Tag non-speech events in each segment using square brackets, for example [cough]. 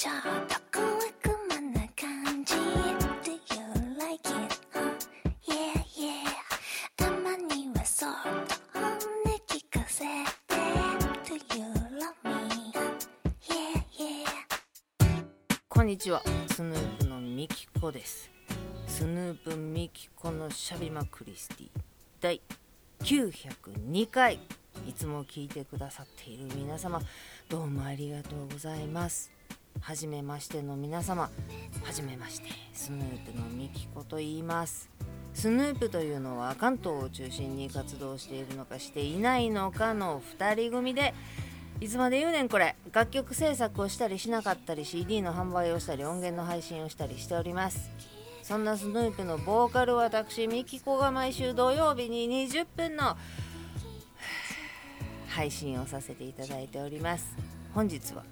ちょっと小悪魔な感じこんにちは。スヌープのミキコです。スヌープミキコのしゃべまクリスティ。第902回。いつも聞いてくださっている皆様どうもありがとうございます。はじめましての皆様はじめましてスヌープのミキコと言います。スヌープというのは関東を中心に活動しているのかしていないのかの2人組でいつまで言うねんこれ。楽曲制作をしたりしなかったり CD の販売をしたり音源の配信をしたりしております。そんなスヌープのボーカル私ミキコが毎週土曜日に20分の [sighs] 配信をさせていただいております。本日は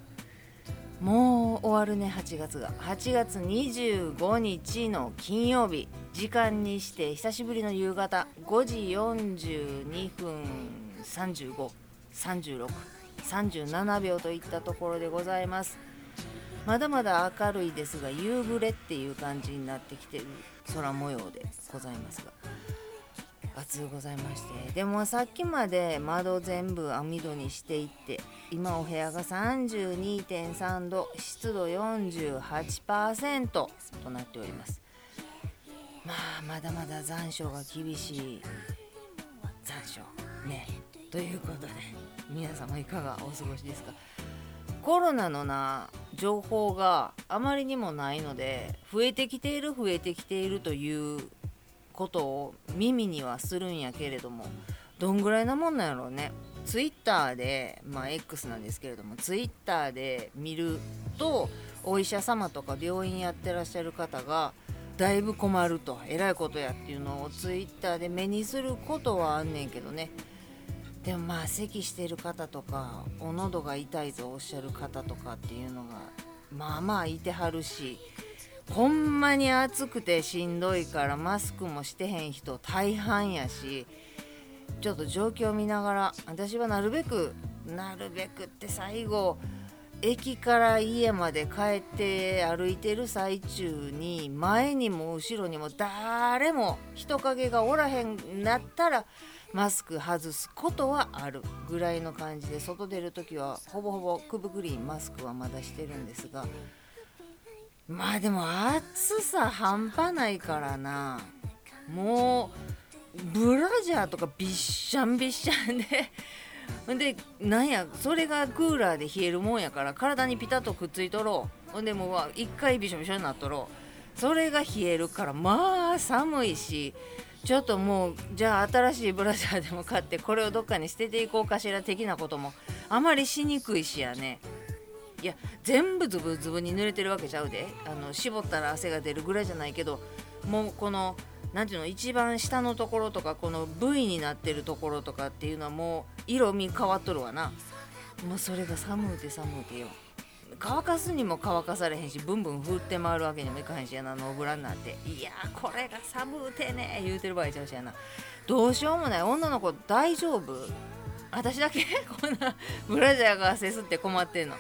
もう終わるね8月が。8月25日の金曜日。時間にして久しぶりの夕方。5時42分353637秒といったところでございます。まだまだ明るいですが夕暮れっていう感じになってきてる空模様でございますが。暑うございまして。でもさっきまで窓全部網戸にしていって今お部屋が32.3度湿度48%となっております。まあまだまだ残暑が厳しい残暑ね。ということで皆様いかがお過ごしですか？コロナのな情報があまりにもないので増えてきている増えてきているということを耳にはするんやけれどもどんぐらいなもんなんやろうね。ツイッターでまあ X なんですけれどもツイッターで見るとお医者様とか病院やってらっしゃる方がだいぶ困るとえらいことやっていうのをツイッターで目にすることはあんねんけどね。でもまあ咳してる方とかお喉が痛いとおっしゃる方とかっていうのがまあまあいてはるしほんまに暑くてしんどいからマスクもしてへん人大半やしちょっと状況を見ながら私はなるべくなるべくって最後駅から家まで帰って歩いてる最中に前にも後ろにも誰も人影がおらへんなったらマスク外すことはあるぐらいの感じで外出る時はほぼほぼくぶくりマスクはまだしてるんですがまあでも暑さ半端ないからな。もうブラジャーとかびっしゃんびっしゃんで。でなんやそれがクーラーで冷えるもんやから体にピタッとくっついとろ。うほんでもう一回びしょびしょになっとろ。うそれが冷えるからまあ寒いし。ちょっともうじゃあ新しいブラジャーでも買ってこれをどっかに捨てていこうかしら的なこともあまりしにくいしやね。いや全部ズブズブに濡れてるわけちゃうで。あの絞ったら汗が出るぐらいじゃないけどもうこの何ていうの一番下のところとかこの V になってるところとかっていうのはもう色味変わっとるわな。もうそれが寒うて寒うてよ。乾かすにも乾かされへんしブンブン振って回るわけにもいかへんしやなノーブラになって。いやこれが寒うてね言うてる場合ちゃうしやな。どうしようもない。女の子大丈夫？私だけ？[laughs] こんなブラジャーが汗吸って困ってんの。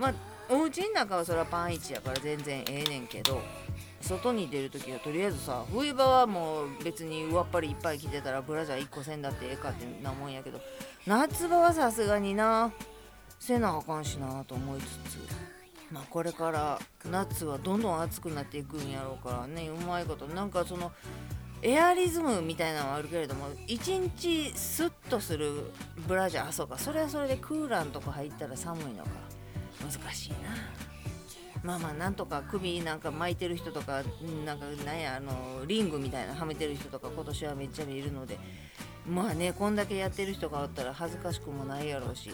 まあお家の中はそれはパン1やから全然ええねんけど外に出るときはとりあえずさ冬場はもう別に上っぱりいっぱい着てたらブラジャー1個せんだってええかってなもんやけど夏場はさすがになせなあかんしなと思いつつまあこれから夏はどんどん暑くなっていくんやろうからねうまいことなんかそのエアリズムみたいなのはあるけれども1日スッとするブラジャーあそうかそれはそれでクーラーのとこ入ったら寒いのか。難しいな。まあまあなんとか首なんか巻いてる人とかなんかなんやあのリングみたいなはめてる人とか今年はめっちゃ見るので。まあねこんだけやってる人がおったら恥ずかしくもないやろうし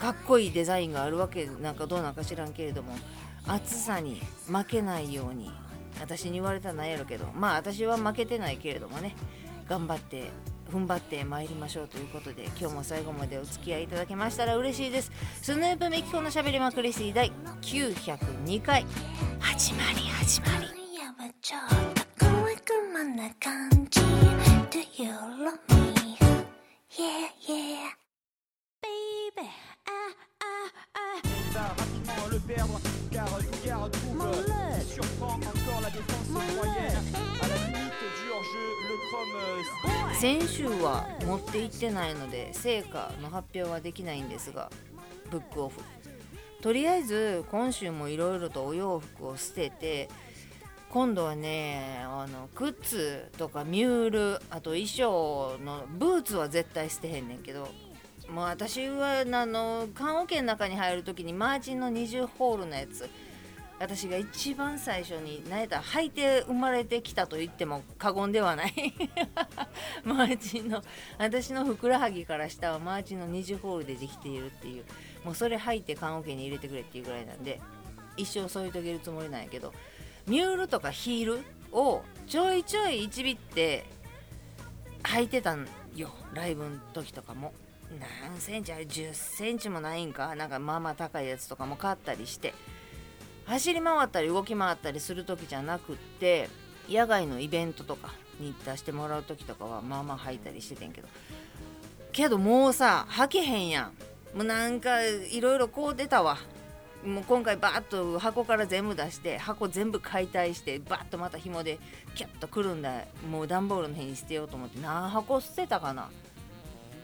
かっこいいデザインがあるわけなんかどうなんか知らんけれども暑さに負けないように私に言われたらないやろうけどまあ私は負けてないけれどもね頑張って踏ん張って参りましょうということで今日も最後までお付き合いいただけましたら嬉しいです。スヌープメキコのしゃべりまくり水第902回。始まり始まり。今夜はちょっと小悪魔な感じ Do you love me? Yeah, yeah Baby, ah, ah, ah さあ巻きもる perdre car tout garde trouve surprend encore la défense moyenne 先週は持って行ってないので成果の発表はできないんですがブックオフ。とりあえず今週もいろいろとお洋服を捨てて今度はねあの靴とかミュールあと衣装のブーツは絶対捨てへんねんけどもう私はあの棺桶の中に入る時にマーチンの20ホールのやつ私が一番最初に何やったら履いて生まれてきたと言っても過言ではない。[laughs] マーチンの私のふくらはぎから下はマーチンの20ホールでできているっていう。もうそれ履いて棺桶に入れてくれっていうぐらいなんで一生添い遂げるつもりなんやけどミュールとかヒールをちょいちょい一ビって履いてたんよ。ライブの時とかも。何センチあれ？10センチもないんか？なんかまあまあ高いやつとかも買ったりして。走り回ったり動き回ったりする時じゃなくって野外のイベントとかに出してもらう時とかはまあまあ履いたりしててんけど。けどもうさ履けへんやん。もうなんかいろいろこう出たわ。もう今回バーッと箱から全部出して箱全部解体してバッとまた紐でキャッとくるんだ。もう段ボールの辺に捨てようと思って何箱捨てたかな。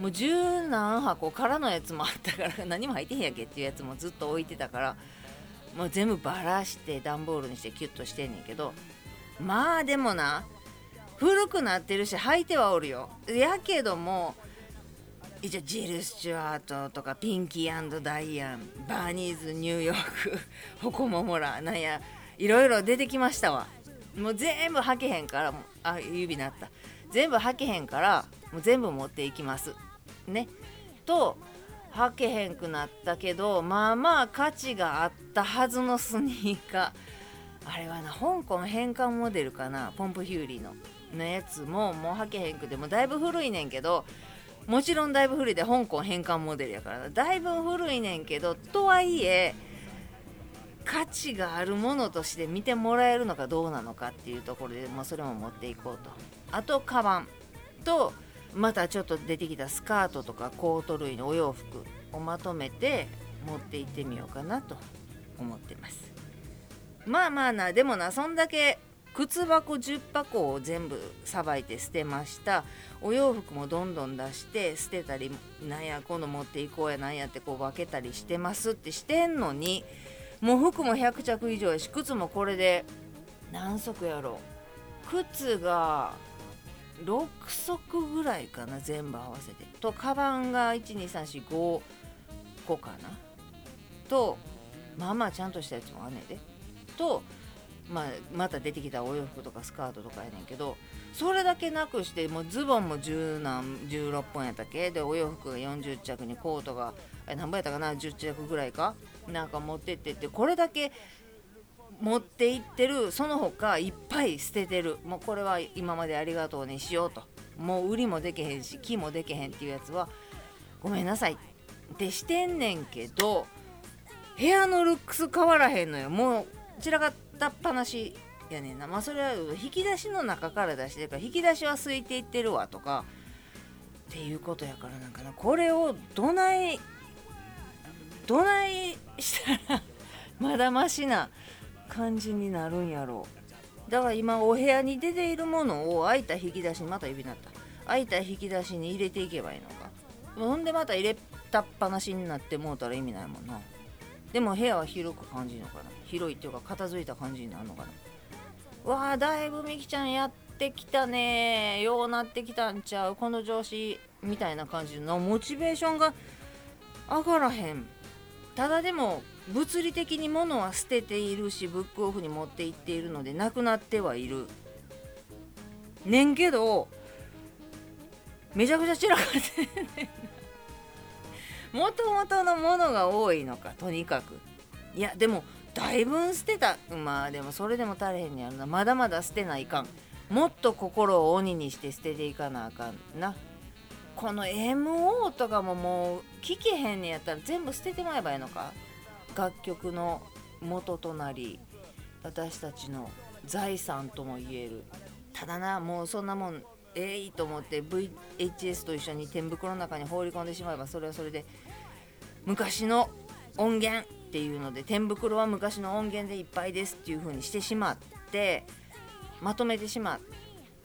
もう十何箱からのやつもあったから何も入ってへんやけっていうやつもずっと置いてたからもう全部ばらして段ボールにしてキュッとしてんねんけどまあでもな古くなってるし履いてはおるよやけども一応ジル・スチュワートとかピンキーダイアンバーニーズ・ニューヨークホコモモラなんやいろいろ出てきましたわ。もう全部履けへんからあ指なった。全部履けへんからもう全部持っていきます。ね。と履けへんくなったけどまあまあ価値があったはずのスニーカー。[laughs] あれはな香港変換モデルかなポンプヒューリーの。のやつももう履けへんくてもだいぶ古いねんけどもちろんだいぶ古いで香港変換モデルやからだいぶ古いねんけどとはいえ価値があるものとして見てもらえるのかどうなのかっていうところで、まあ、それも持っていこうと。あとカバンとまたちょっと出てきたスカートとかコート類のお洋服をまとめて持って行ってみようかなと思ってます。まあまあなでもなそんだけ靴箱10箱を全部さばいて捨てました。お洋服もどんどん出して捨てたりなんや今度持っていこうやなんやってこう分けたりしてますってしてんのにもう服も100着以上やし靴もこれで何足やろ靴が6足ぐらいかな全部合わせて。とカバンが12345個かな。とまあまあちゃんとしたやつもあんねんで。と、まあ、また出てきたお洋服とかスカートとかやねんけどそれだけなくしてもうズボンも10何16本やったっけ？でお洋服が40着にコートが何本やったかな？10着ぐらいか？なんか持ってってってこれだけ持っていってるその他いっぱい捨ててる。もうこれは今までありがとうにしようと。もう売りもでけへんし木もでけへんっていうやつはごめんなさい。ってしてんねんけど部屋のルックス変わらへんのよ。もう散らかったっぱなしやねんな。まあそれは引き出しの中から出してるから引き出しは空いていってるわとかっていうことやからなんかな。これをどないどないしたらまだましな感じになるんやろ。うだから今お部屋に出ているものを開いた引き出しにまた指になった。開いた引き出しに入れていけばいいのか。ほんでまた入れたっぱなしになってもうたら意味ないもんな。でも部屋は広く感じるのかな。広いっていうか片付いた感じになるのかな。わあだいぶみきちゃんやってきたね。ようなってきたんちゃう。この調子みたいな感じのモチベーションが上がらへん。ただでも物理的に物は捨てているしブックオフに持って行っているのでなくなってはいる。ねんけどめちゃくちゃ散らかってんねんもともとのものが多いのかとにかく。いやでもだいぶ捨てた。まあでもそれでも足れへんねやろなまだまだ捨てないかん。もっと心を鬼にして捨てていかなあかんな。この MO とかももう聞けへんねやったら全部捨ててまえばいいのか？楽曲の元となり私たちの財産とも言えるただなもうそんなもんええいいと思って VHS と一緒に天袋の中に放り込んでしまえばそれはそれで昔の音源っていうので天袋は昔の音源でいっぱいですっていう風にしてしまってまとめてしまっ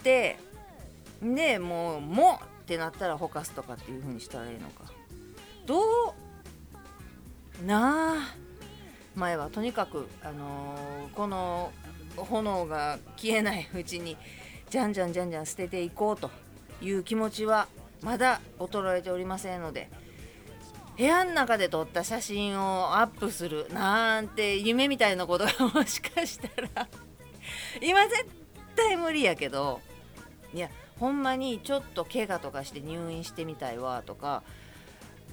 てでもう「も!」ってなったらほかすとかっていう風にしたらいいのかどうなあ。前はとにかく、あのーこの炎が消えないうちにじゃんじゃんじゃんじゃん捨てていこうという気持ちはまだ衰えておりませんので部屋の中で撮った写真をアップするなんて夢みたいなことがもしかしたら [laughs] 今絶対無理やけどいやほんまにちょっと怪我とかして入院してみたいわとか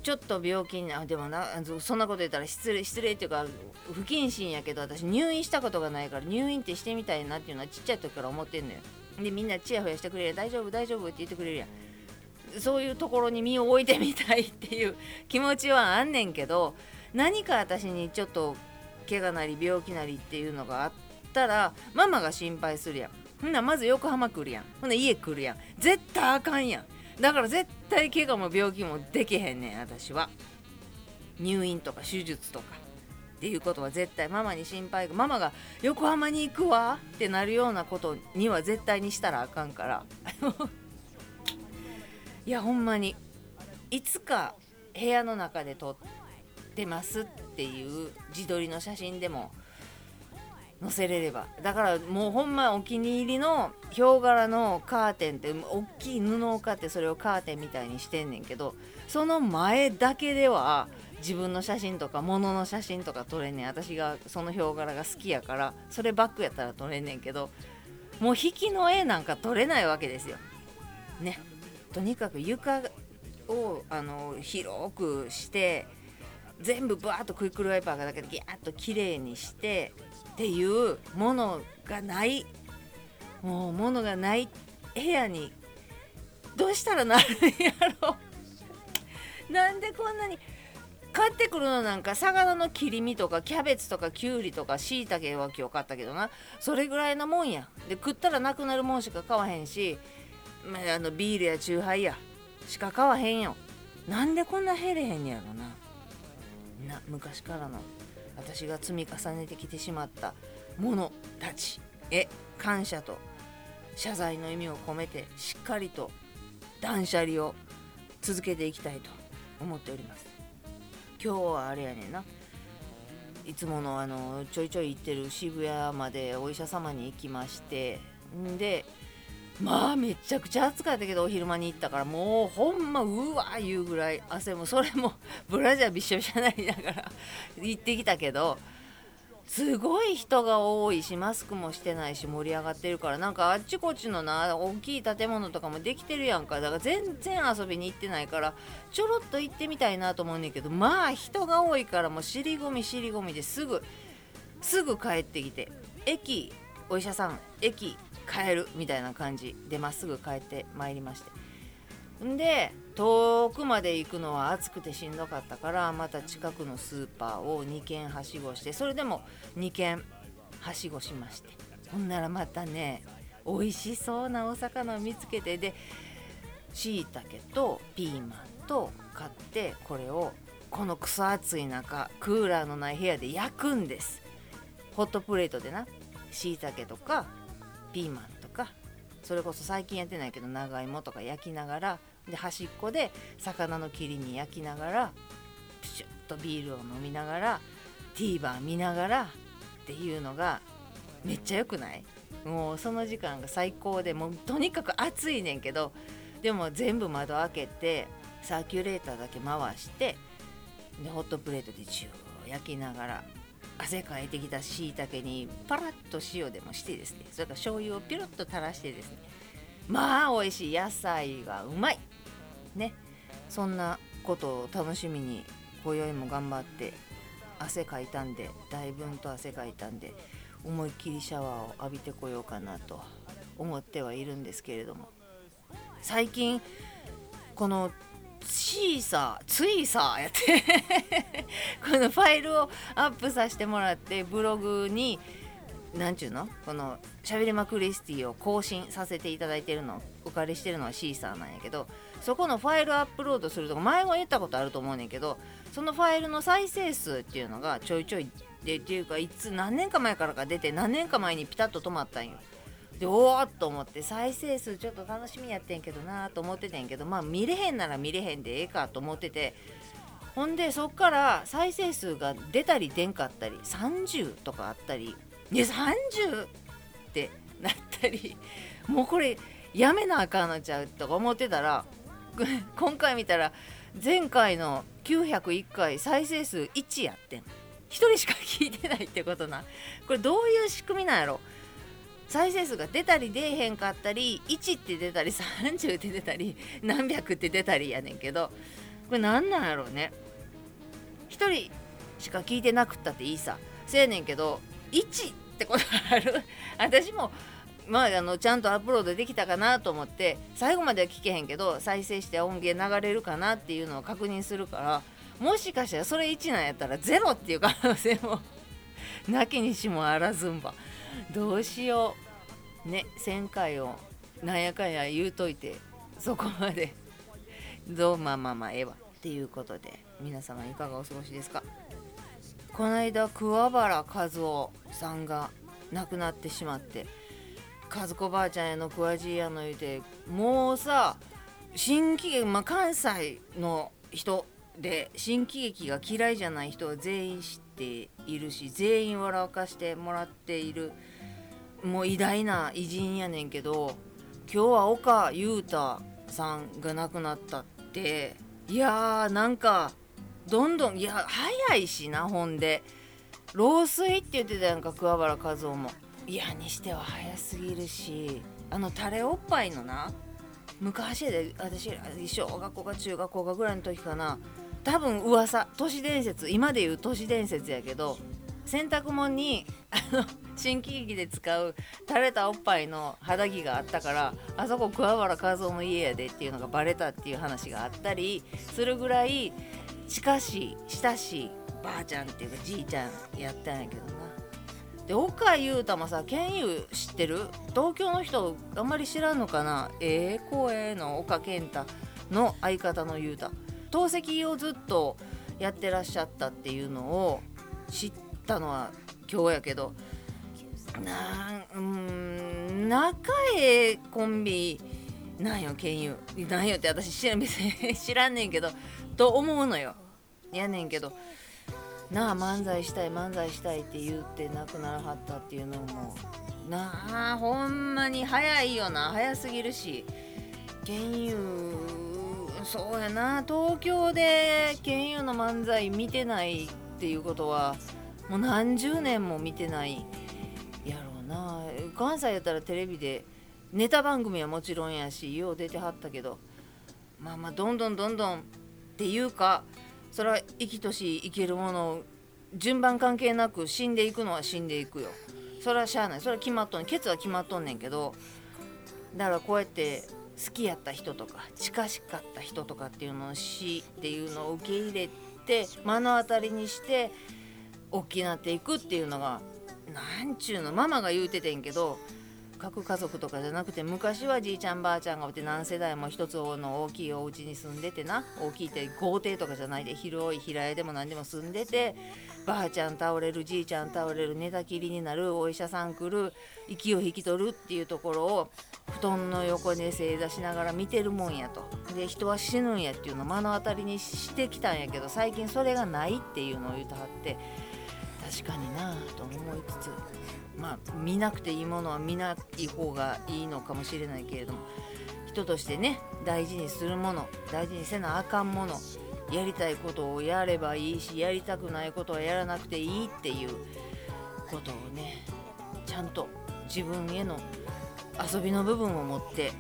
ちょっと病気になでもなそんなこと言ったら失礼失礼っていうか不謹慎やけど私入院したことがないから入院ってしてみたいなっていうのはちっちゃい時から思ってんのよ。でみんなチヤホヤしてくれる大丈夫大丈夫って言ってくれるやん。そういうところに身を置いてみたいっていう気持ちはあんねんけど何か私にちょっと怪我なり病気なりっていうのがあったらママが心配するやん。ほんなまず横浜来るやん。ほんな家来るやん。絶対あかんやん。だから絶対怪我も病気もできへんねん私は。入院とか手術とかっていうことは絶対ママに心配がママが横浜に行くわってなるようなことには絶対にしたらあかんから。[laughs] いやほんまにいつか部屋の中で撮ってますっていう自撮りの写真でも載せれれば。だからもうほんまお気に入りのヒョウ柄のカーテンって大きい布を買ってそれをカーテンみたいにしてんねんけどその前だけでは自分の写真とか物の写真とか撮れんねん。私がそのヒョウ柄が好きやからそれバックやったら撮れんねんけどもう引きの絵なんか撮れないわけですよ。ね。とにかく床をあの広くして全部バーッとクイックルワイパーがだけでギャーッと綺麗にしてっていうものがないもうものがない部屋にどうしたらなるんやろなんでこんなに買ってくるのなんか魚の切り身とかキャベツとかきゅうりとかしいたけは今日買ったけどな。それぐらいのもんや。で食ったらなくなるもんしか買わへんし、まあ、あのビールやチューハイやしか買わへんよ。なんでこんな減れへんやろな。な昔からの私が積み重ねてきてしまったものたちへ感謝と謝罪の意味を込めてしっかりと断捨離を続けていきたいと思っております。今日はあれやねんな。いつものあのちょいちょい行ってる渋谷までお医者様に行きましてんでまあめちゃくちゃ暑かったけどお昼間に行ったからもうほんまうわーいうぐらい汗もそれも [laughs] ブラジャーびしょびしょになりながら行ってきたけどすごい人が多いしマスクもしてないし盛り上がってるからなんかあっちこっちのな大きい建物とかもできてるやんか。だから全然遊びに行ってないからちょろっと行ってみたいなと思うねんけどまあ人が多いからもう尻込み尻込みですぐすぐ帰ってきて駅お医者さん駅帰るみたいな感じでまっすぐ帰ってまいりまして。んで遠くまで行くのは暑くてしんどかったからまた近くのスーパーを2軒はしごしてそれでも2軒はしごしまして。ほんならまたね美味しそうなお魚を見つけてでしいたけとピーマンと買ってこれをこの草暑い中クーラーのない部屋で焼くんです。ホットプレートでな。しいたけとかピーマンとかそれこそ最近やってないけど長芋とか焼きながらで端っこで魚の切り身焼きながらプシュッとビールを飲みながら TVer 見ながらっていうのがめっちゃ良くない？もうその時間が最高でもうとにかく暑いねんけどでも全部窓開けてサーキュレーターだけ回してでホットプレートでジュー焼きながら汗かいてきたしいたけにパラッと塩でもしてですねそれから醤油をピロッと垂らしてですねまあ美味しい野菜がうまい。ね。そんなことを楽しみに今宵も頑張って汗かいたんでだいぶんと汗かいたんで思いっきりシャワーを浴びてこようかなと思ってはいるんですけれども。最近このシーサーツイサーやって。[laughs] このファイルをアップさせてもらってブログになんちゅうの？この「しゃべりまクリスティ」を更新させていただいてるの。お借りしてるのはシーサーなんやけどそこのファイルアップロードすると前も言ったことあると思うねんけどそのファイルの再生数っていうのがちょいちょいでっていうかいつ何年か前からか出て何年か前にピタッと止まったんよ。でおーっと思って再生数ちょっと楽しみやってんけどなと思っててんけどまあ見れへんなら見れへんでええかと思っててほんでそっから再生数が出たり出んかったり30とかあったりいや30ってなったりもうこれやめなあかんのちゃうとか思ってたら [laughs] 今回見たら前回の901回再生数1やってん。1人しか聞いてないってことな。これどういう仕組みなんやろ？再生数が出たり出えへんかったり1って出たり30って出たり [laughs] 何百って出たりやねんけどこれ何なんやろうね。1人しか聞いてなくったっていいさ。せやねんけど1ってことある？[laughs] 私もまあ、あのちゃんとアップロードできたかなと思って最後までは聞けへんけど再生して音源流れるかなっていうのを確認するからもしかしたらそれ1なんやったら0っていう可能性も [laughs] なきにしもあらずんば。どうしよう。ね1000回をなんやかんや言うといてそこまで。どうまあまあまあええわ。っていうことで皆様いかがお過ごしですか。この間桑原和夫さんが亡くなってしまって和子ばあちゃんやの桑じやの言うてもうさ新喜劇、まあ、関西の人で新喜劇が嫌いじゃない人は全員知っているし全員笑かしてもらっているもう偉大な偉人やねんけど今日は岡裕太さんが亡くなったっていやーなんかどんどんいや早いしなほんで。老衰って言ってたやんか桑原和夫も。いやにしては早すぎるしあのタレおっぱいのな昔で私小学校か中学校かぐらいの時かな多分噂都市伝説今で言う都市伝説やけど洗濯物にあの新喜劇で使う垂れたおっぱいの肌着があったからあそこ桑原和夫の家やでっていうのがバレたっていう話があったりするぐらい近しい親しいばあちゃんっていうかじいちゃんやったんやけどな。で岡裕太もさ健佑知ってる？東京の人あんまり知らんのかな？ええ声の岡健太の相方の裕太。透析をずっとやってらっしゃったっていうのを知ったのは今日やけどなんうん仲えコンビなんよ健佑なんよって私知らん別に [laughs] 知らんねんけどと思うのよ。やねんけどなあ漫才したい漫才したいって言って亡くならはったっていうのもなあほんまに早いよな。早すぎるし。健そうやな。東京で健佑の漫才見てないっていうことはもう何十年も見てないやろうな。関西やったらテレビでネタ番組はもちろんやしよう出てはったけど。まあまあどんどんどんどんっていうかそれは生きとし生きるもの順番関係なく死んでいくのは死んでいくよ。それはしゃあない。それは決まっとんねんケツは決まっとんねんけど。だからこうやって好きやった人とか近しかった人とかっていうのを死っていうのを受け入れて目の当たりにして大きなっていくっていうのがなんちゅうのママが言うててんけど核家族とかじゃなくて昔はじいちゃんばあちゃんがおって何世代も一つの大きいお家に住んでてな大きいって豪邸とかじゃないで広い平屋でも何でも住んでてばあちゃん倒れるじいちゃん倒れる寝たきりになるお医者さん来る息を引き取るっていうところを布団の横で正座しながら見てるもんやと。で人は死ぬんやっていうのを目の当たりにしてきたんやけど最近それがないっていうのを言うてはって確かになぁと思いつつまあ見なくていいものは見ない方がいいのかもしれないけれども人としてね大事にするもの大事にせなあかんものやりたいことをやればいいしやりたくないことはやらなくていいっていうことをねちゃんと自分への遊びの部分を持って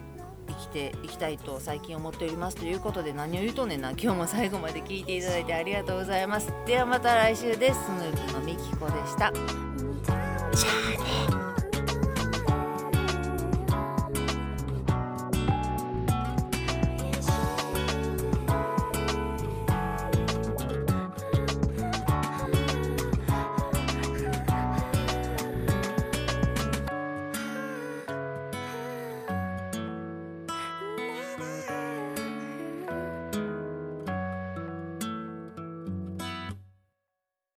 生きていきたいと最近思っておりますということで何を言うとんねんな今日も最後まで聞いていただいてありがとうございます。ではまた来週です。スヌープのみきこでした。じゃあね。